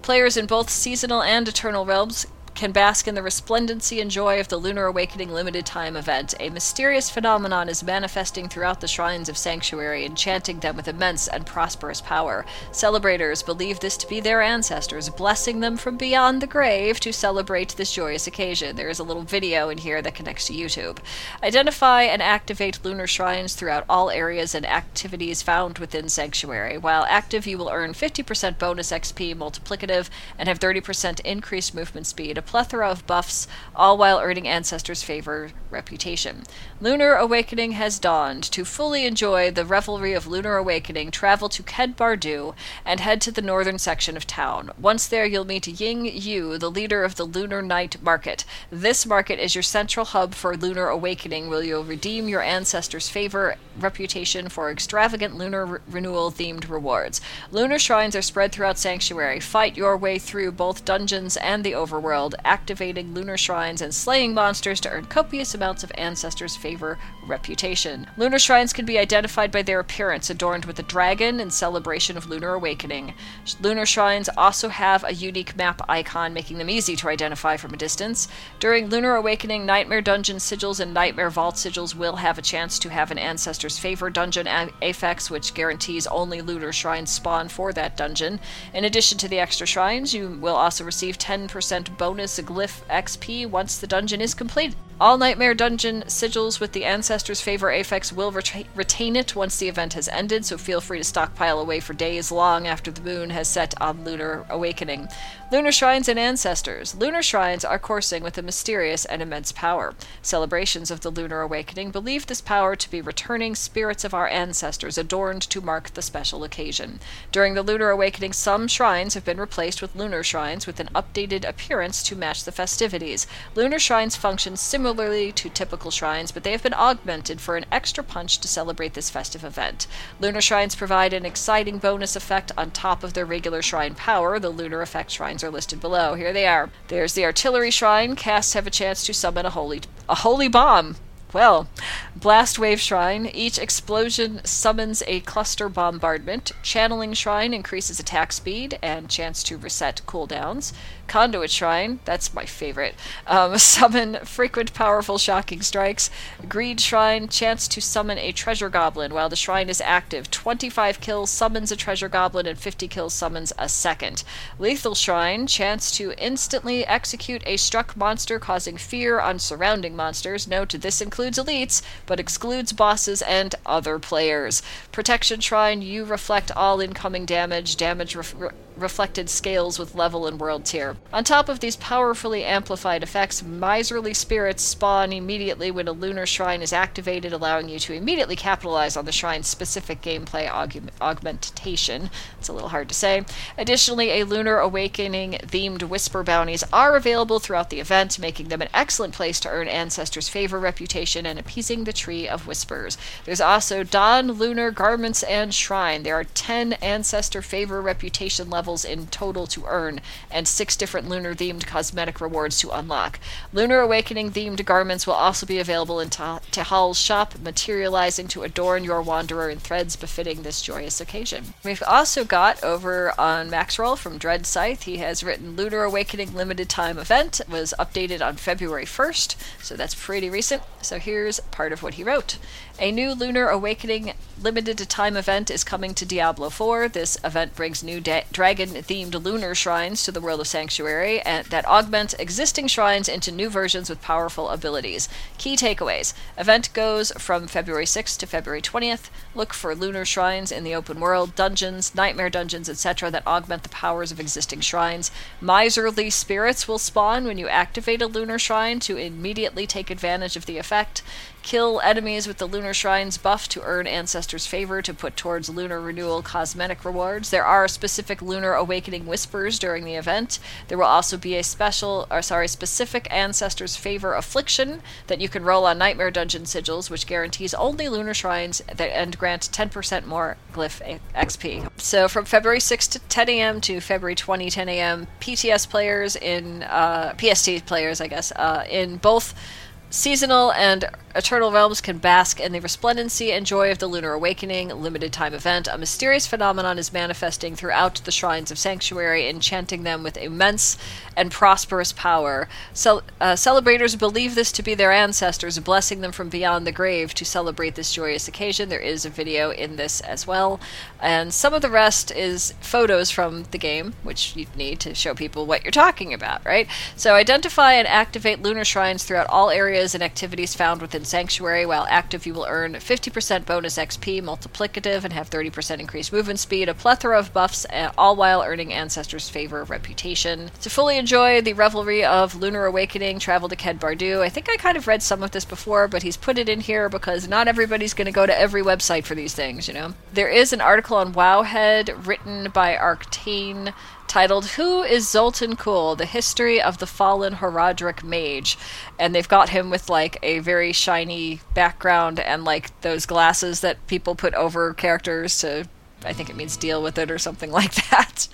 Players in both seasonal and eternal realms can bask in the resplendency and joy of the Lunar Awakening limited time event. A mysterious phenomenon is manifesting throughout the shrines of Sanctuary, enchanting them with immense and prosperous power. Celebrators believe this to be their ancestors, blessing them from beyond the grave to celebrate this joyous occasion. There is a little video in here that connects to YouTube. Identify and activate lunar shrines throughout all areas and activities found within Sanctuary. While active, you will earn 50% bonus XP multiplicative and have 30% increased movement speed plethora of buffs, all while earning ancestors' favor reputation. Lunar Awakening has dawned. To fully enjoy the revelry of Lunar Awakening, travel to Ked Bardu and head to the northern section of town. Once there, you'll meet Ying Yu, the leader of the Lunar Night Market. This market is your central hub for Lunar Awakening, where you'll redeem your ancestors' favor reputation for extravagant lunar re- renewal themed rewards. Lunar shrines are spread throughout Sanctuary. Fight your way through both dungeons and the overworld, activating lunar shrines and slaying monsters to earn copious amounts of ancestors' favor reputation. Lunar shrines can be identified by their appearance, adorned with a dragon in celebration of lunar awakening. Lunar shrines also have a unique map icon, making them easy to identify from a distance. During lunar awakening, nightmare dungeon sigils and nightmare vault sigils will have a chance to have an ancestor's favor dungeon a- which guarantees only lunar shrines spawn for that dungeon. In addition to the extra shrines, you will also receive 10% bonus glyph XP once the dungeon is complete. All Nightmare Dungeon sigils with the Ancestors' Favor Affix will reta- retain it once the event has ended, so feel free to stockpile away for days long after the moon has set on Lunar Awakening. Lunar Shrines and Ancestors. Lunar Shrines are coursing with a mysterious and immense power. Celebrations of the Lunar Awakening believe this power to be returning spirits of our ancestors adorned to mark the special occasion. During the Lunar Awakening, some shrines have been replaced with lunar shrines with an updated appearance to match the festivities. Lunar shrines function similarly to typical shrines, but they have been augmented for an extra punch to celebrate this festive event. Lunar shrines provide an exciting bonus effect on top of their regular shrine power. The lunar effect shrines are listed below. Here they are. There's the artillery shrine. Casts have a chance to summon a holy a holy bomb. Well, Blast Wave Shrine. Each explosion summons a cluster bombardment. Channeling Shrine increases attack speed and chance to reset cooldowns. Conduit Shrine, that's my favorite. Um, summon frequent, powerful, shocking strikes. Greed Shrine, chance to summon a treasure goblin while the shrine is active. 25 kills summons a treasure goblin, and 50 kills summons a second. Lethal Shrine, chance to instantly execute a struck monster, causing fear on surrounding monsters. Note this includes elites, but excludes bosses and other players. Protection Shrine, you reflect all incoming damage. Damage reflected scales with level and world tier. On top of these powerfully amplified effects, miserly spirits spawn immediately when a lunar shrine is activated, allowing you to immediately capitalize on the shrine's specific gameplay aug- augmentation. It's a little hard to say. Additionally, a lunar awakening themed whisper bounties are available throughout the event, making them an excellent place to earn ancestors' favor reputation and appeasing the tree of whispers. There's also Dawn Lunar Garments and Shrine. There are 10 ancestor favor reputation levels levels in total to earn, and six different lunar themed cosmetic rewards to unlock. Lunar Awakening themed garments will also be available in Tejal's shop, materializing to adorn your wanderer in threads befitting this joyous occasion. We've also got over on Maxroll from Dread Scythe, he has written Lunar Awakening limited time event was updated on February 1st, so that's pretty recent. So here's part of what he wrote. A new Lunar Awakening limited time event is coming to Diablo 4. This event brings new da- dragon themed lunar shrines to the world of Sanctuary and that augment existing shrines into new versions with powerful abilities. Key takeaways Event goes from February 6th to February 20th. Look for lunar shrines in the open world, dungeons, nightmare dungeons, etc., that augment the powers of existing shrines. Miserly spirits will spawn when you activate a lunar shrine to immediately take advantage of the effect. Kill enemies with the Lunar Shrine's buff to earn Ancestors' favor to put towards Lunar Renewal cosmetic rewards. There are specific Lunar Awakening whispers during the event. There will also be a special, or sorry, specific Ancestors' favor affliction that you can roll on Nightmare Dungeon sigils, which guarantees only Lunar Shrines that and grant 10% more glyph XP. So from February 6 to 10 a.m. to February 20 10 a.m., PTS players in uh, PST players, I guess, uh, in both seasonal and Eternal Realms can bask in the resplendency and joy of the Lunar Awakening limited time event. A mysterious phenomenon is manifesting throughout the shrines of Sanctuary, enchanting them with immense and prosperous power. Cel- uh, celebrators believe this to be their ancestors, blessing them from beyond the grave to celebrate this joyous occasion. There is a video in this as well. And some of the rest is photos from the game, which you need to show people what you're talking about, right? So identify and activate lunar shrines throughout all areas and activities found within Sanctuary. While active, you will earn 50% bonus XP, multiplicative, and have 30% increased movement speed, a plethora of buffs, all while earning Ancestors' favor of reputation. To fully enjoy the revelry of Lunar Awakening, travel to Ked Bardu. I think I kind of read some of this before, but he's put it in here because not everybody's going to go to every website for these things, you know? There is an article on Wowhead written by Arctane titled Who is Zoltun Kulle? The History of the Fallen Horadric Mage. And they've got him with like a very shiny background and like those glasses that people put over characters to I think it means deal with it or something like that.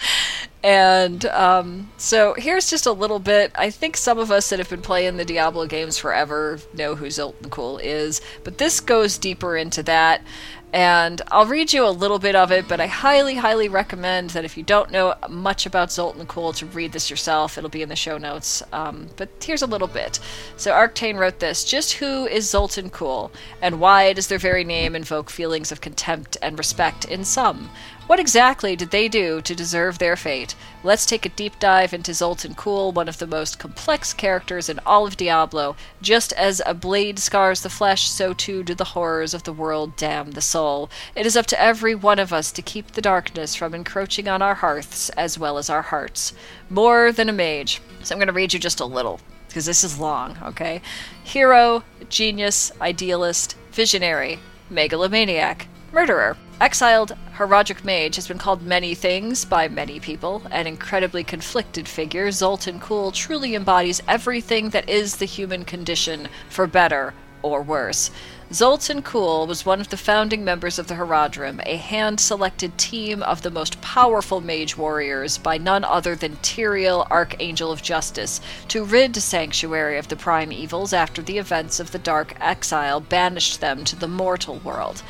And um, so here's just a little bit. I think some of us that have been playing the Diablo games forever know who Zoltun Kulle is, but this goes deeper into that. And I'll read you a little bit of it, but I highly, highly recommend that if you don't know much about Zoltun Kulle, to read this yourself. It'll be in the show notes. Um, but here's a little bit. So Arctane wrote this Just who is Zoltun Kulle, and why does their very name invoke feelings of contempt and respect in some? What exactly did they do to deserve their fate? Let's take a deep dive into Zoltun Kulle, one of the most complex characters in all of Diablo. Just as a blade scars the flesh, so too do the horrors of the world damn the soul. It is up to every one of us to keep the darkness from encroaching on our hearths as well as our hearts. More than a mage. So I'm going to read you just a little, because this is long, okay? Hero, genius, idealist, visionary, megalomaniac, murderer. Exiled Horadric Mage has been called many things by many people. An incredibly conflicted figure, Zoltun Kulle truly embodies everything that is the human condition, for better or worse. Zoltun Kulle was one of the founding members of the Horadrim, a hand selected team of the most powerful mage warriors by none other than Tyrael, Archangel of Justice, to rid Sanctuary of the prime evils after the events of the Dark Exile banished them to the mortal world.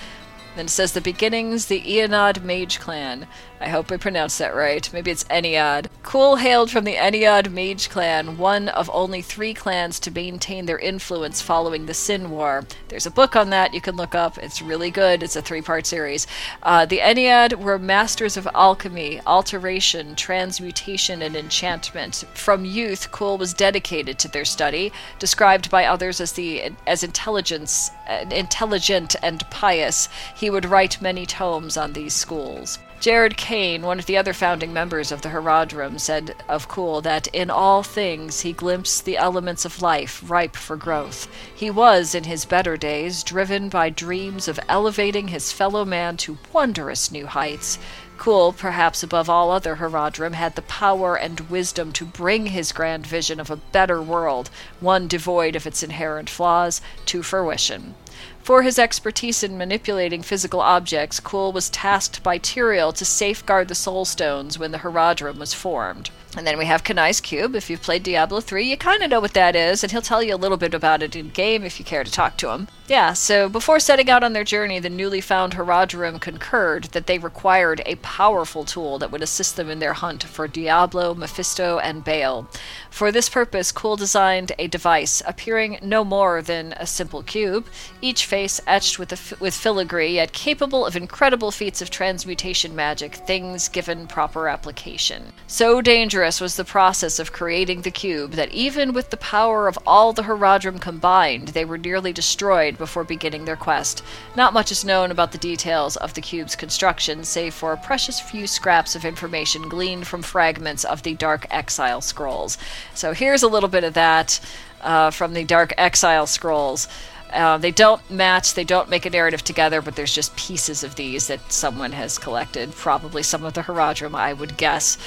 Then it says the beginnings, the Aenad Mage Clan. I hope I pronounced that right. Maybe it's Ennead. Kulle hailed from the Ennead Mage Clan, one of only three clans to maintain their influence following the Sin War. There's a book on that you can look up. It's really good. It's a three part series. Uh, the Ennead were masters of alchemy, alteration, transmutation, and enchantment. From youth, Kulle was dedicated to their study, described by others as the as intelligence, intelligent and pious. He would write many tomes on these schools. Jered Cain, one of the other founding members of the Horadrim, said of Kulle that in all things he glimpsed the elements of life ripe for growth. He was, in his better days, driven by dreams of elevating his fellow man to wondrous new heights. Kulle, perhaps above all other Horadrim, had the power and wisdom to bring his grand vision of a better world, one devoid of its inherent flaws, to fruition. For his expertise in manipulating physical objects, Kulle was tasked by Tyrael to safeguard the soul stones when the Horadrim was formed. And then we have Kanai's Cube. If you've played Diablo 3, you kind of know what that is, and he'll tell you a little bit about it in game if you care to talk to him. Yeah, so before setting out on their journey, the newly found Horadrim concurred that they required a powerful tool that would assist them in their hunt for Diablo, Mephisto, and Baal. For this purpose, Kulle designed a device appearing no more than a simple cube, each face etched with, with filigree, yet capable of incredible feats of transmutation magic, things given proper application. So dangerous was the process of creating the cube that even with the power of all the Horadrim combined, they were nearly destroyed before beginning their quest. Not much is known about the details of the cube's construction, save for a precious few scraps of information gleaned from fragments of the Dark Exile scrolls. So here's a little bit of that uh, from the Dark Exile scrolls. Uh, they don't match, they don't make a narrative together, but there's just pieces of these that someone has collected. Probably some of the Horadrim, I would guess.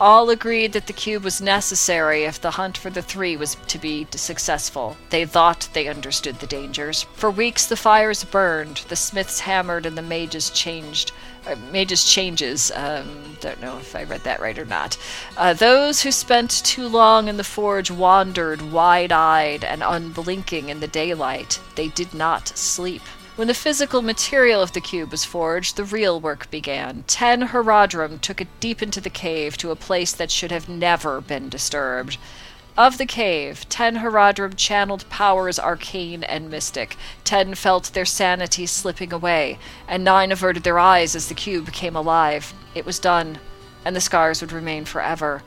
All agreed that the cube was necessary if the hunt for the three was to be successful. They thought they understood the dangers. For weeks the fires burned, the smiths hammered, and the mages changed uh, mages changes. Um, don't know if I read that right or not. Uh, those who spent too long in the forge wandered wide eyed and unblinking in the daylight. They did not sleep. When the physical material of the cube was forged, the real work began. Ten Horadrim took it deep into the cave to a place that should have never been disturbed. Of the cave, ten Horadrim channeled powers arcane and mystic. Ten felt their sanity slipping away, and nine averted their eyes as the cube came alive. It was done, and the scars would remain forever.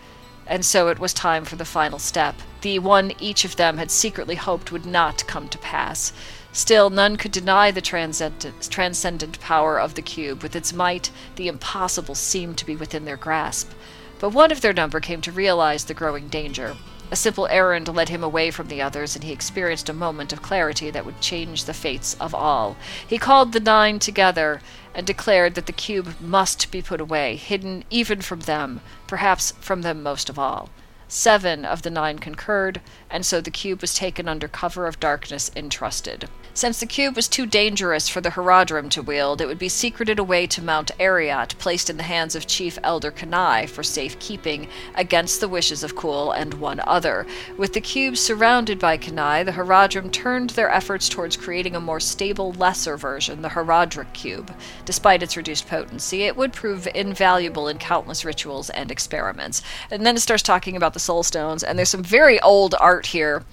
And so it was time for the final step, the one each of them had secretly hoped would not come to pass. Still, none could deny the transcendent, power of the cube. With its might, the impossible seemed to be within their grasp. But one of their number came to realize the growing danger. A simple errand led him away from the others, and he experienced a moment of clarity that would change the fates of all. He called the nine together and declared that the cube must be put away, hidden even from them, perhaps from them most of all. Seven of the nine concurred, and so the cube was taken under cover of darkness and trusted. Since the cube was too dangerous for the Horadrim to wield, it would be secreted away to Mount Arreat, placed in the hands of Chief Elder Kanai for safekeeping, against the wishes of Kulle and one other. With the cube surrounded by Kanai, the Horadrim turned their efforts towards creating a more stable, lesser version, the Horadric cube. Despite its reduced potency, it would prove invaluable in countless rituals and experiments. And then it starts talking about the soul stones, and there's some very old art here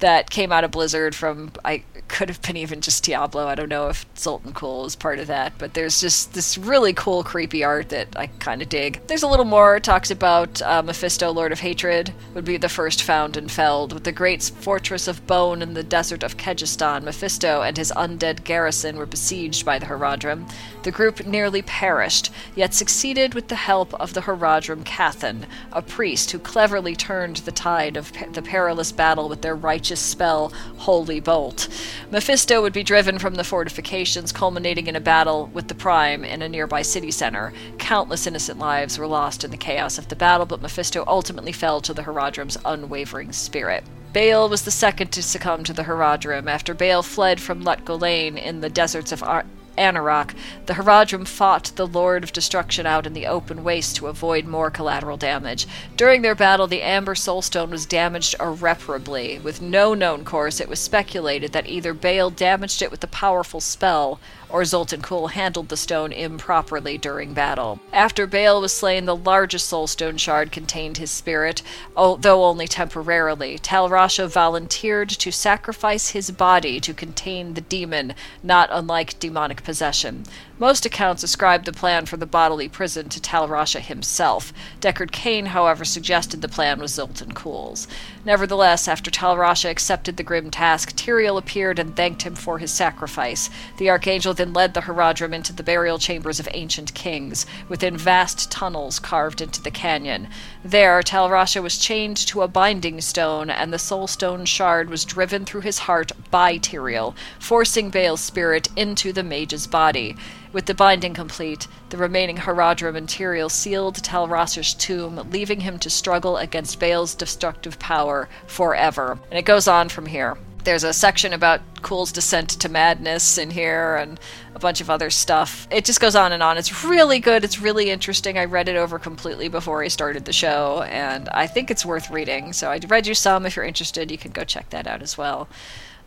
that came out of Blizzard from I could have been even just Diablo. I don't know if Zoltun Kulle is part of that, but there's just this really cool, creepy art that I kind of dig. There's a little more. It talks about uh, Mephisto, Lord of Hatred, would be the first found and felled. With the great fortress of Bone in the desert of Kehjistan, Mephisto and his undead garrison were besieged by the Horadrim. The group nearly perished, yet succeeded with the help of the Horadrim Cathan, a priest who cleverly turned the tide of pe- the perilous battle with their righteous spell, Holy Bolt. Mephisto would be driven from the fortifications, culminating in a battle with the Prime in a nearby city center. Countless innocent lives were lost in the chaos of the battle, but Mephisto ultimately fell to the Horadrim's unwavering spirit. Baal was the second to succumb to the Horadrim after Baal fled from Lut in the deserts of Anauroch, the Horadrim fought the Lord of Destruction out in the open waste to avoid more collateral damage. During their battle, the Amber Soulstone was damaged irreparably. With no known cause, it was speculated that either Baal damaged it with a powerful spell, or Zoltun Kulle handled the stone improperly during battle. After Baal was slain, the largest soulstone shard contained his spirit, though only temporarily. Tal Rasha volunteered to sacrifice his body to contain the demon, not unlike demonic possession. Most accounts ascribe the plan for the bodily prison to Tal Rasha himself. Deckard Cain, however, suggested the plan was Zoltun Kulle's. Nevertheless, after Tal Rasha accepted the grim task, Tyrael appeared and thanked him for his sacrifice. The Archangel then led the Horadrim into the burial chambers of ancient kings, within vast tunnels carved into the canyon. There, Tal Rasha was chained to a binding stone, and the soul stone shard was driven through his heart by Tyrael, forcing Baal's spirit into the mage's body. With the binding complete, the remaining Horadrim material sealed Tal Rasha's tomb, leaving him to struggle against Baal's destructive power forever. And it goes on from here. There's a section about Kulle's descent to madness in here and a bunch of other stuff. It just goes on and on. It's really good. It's really interesting. I read it over completely before I started the show, and I think it's worth reading. So I read you some. If you're interested, you can go check that out as well.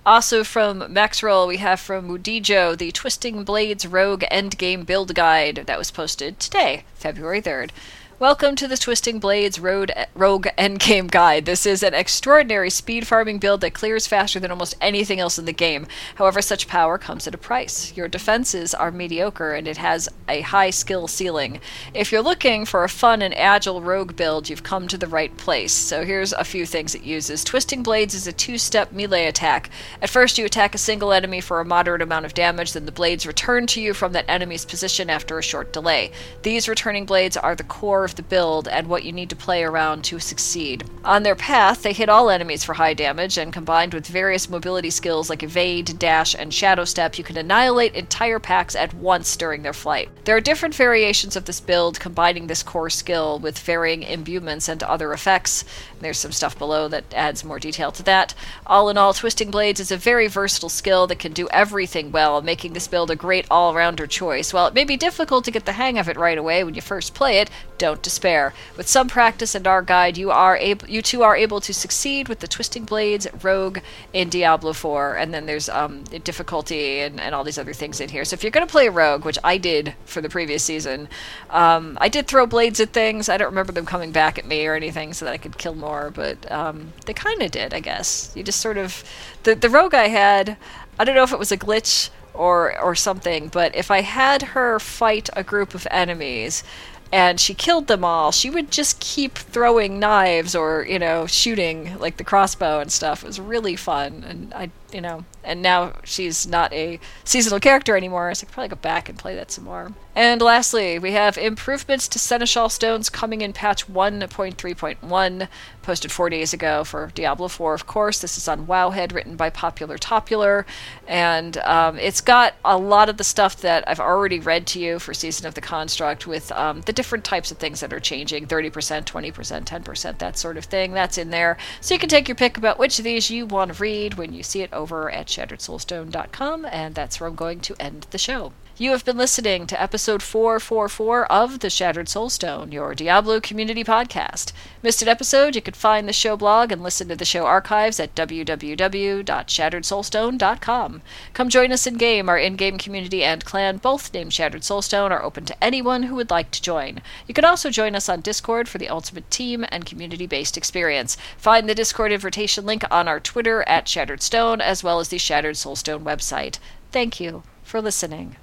Also from Maxroll, we have from Mudijo the Twisting Blades Rogue Endgame Build Guide that was posted today, February 3rd. Welcome to the Twisting Blades Road, Rogue Endgame Guide. This is an extraordinary speed farming build that clears faster than almost anything else in the game. However, such power comes at a price. Your defenses are mediocre and it has a high skill ceiling. If you're looking for a fun and agile rogue build, you've come to the right place. So here's a few things it uses. Twisting Blades is a two step melee attack. At first, you attack a single enemy for a moderate amount of damage, then the blades return to you from that enemy's position after a short delay. These returning blades are the core the build and what you need to play around to succeed. On their path, they hit all enemies for high damage, and combined with various mobility skills like evade, dash, and shadow step, you can annihilate entire packs at once during their flight. There are different variations of this build, combining this core skill with varying imbuements and other effects. There's some stuff below that adds more detail to that. All in all, Twisting Blades is a very versatile skill that can do everything well, making this build a great all rounder choice. While it may be difficult to get the hang of it right away when you first play it, don't despair. With some practice and our guide, you are able, you two are able to succeed with the Twisting Blades Rogue in Diablo 4. And then there's um, difficulty and, and all these other things in here. So if you're going to play a Rogue, which I did for the previous season, um, I did throw blades at things. I don't remember them coming back at me or anything, so that I could kill more. But um, they kind of did, I guess. You just sort of the the Rogue I had. I don't know if it was a glitch or or something, but if I had her fight a group of enemies and she killed them all, she would just keep throwing knives or, you know, shooting like the crossbow and stuff. It was really fun. And I, you know, and now she's not a seasonal character anymore, so I could probably go back and play that some more. And lastly, we have improvements to Seneschal Stones coming in patch 1.3.1, posted four days ago for Diablo 4, of course. This is on Wowhead, written by Popular Topular, and um, it's got a lot of the stuff that I've already read to you for Season of the Construct with um, the different types of things that are changing 30%, 20%, 10%, that sort of thing. That's in there. So you can take your pick about which of these you want to read when you see it over at shatteredsoulstone.com, and that's where I'm going to end the show. You have been listening to episode 444 of The Shattered Soulstone, your Diablo community podcast. Missed an episode? You can find the show blog and listen to the show archives at www.shatteredsoulstone.com. Come join us in game. Our in game community and clan, both named Shattered Soulstone, are open to anyone who would like to join. You can also join us on Discord for the ultimate team and community based experience. Find the Discord invitation link on our Twitter at Shattered Stone, as well as the Shattered Soulstone website. Thank you for listening.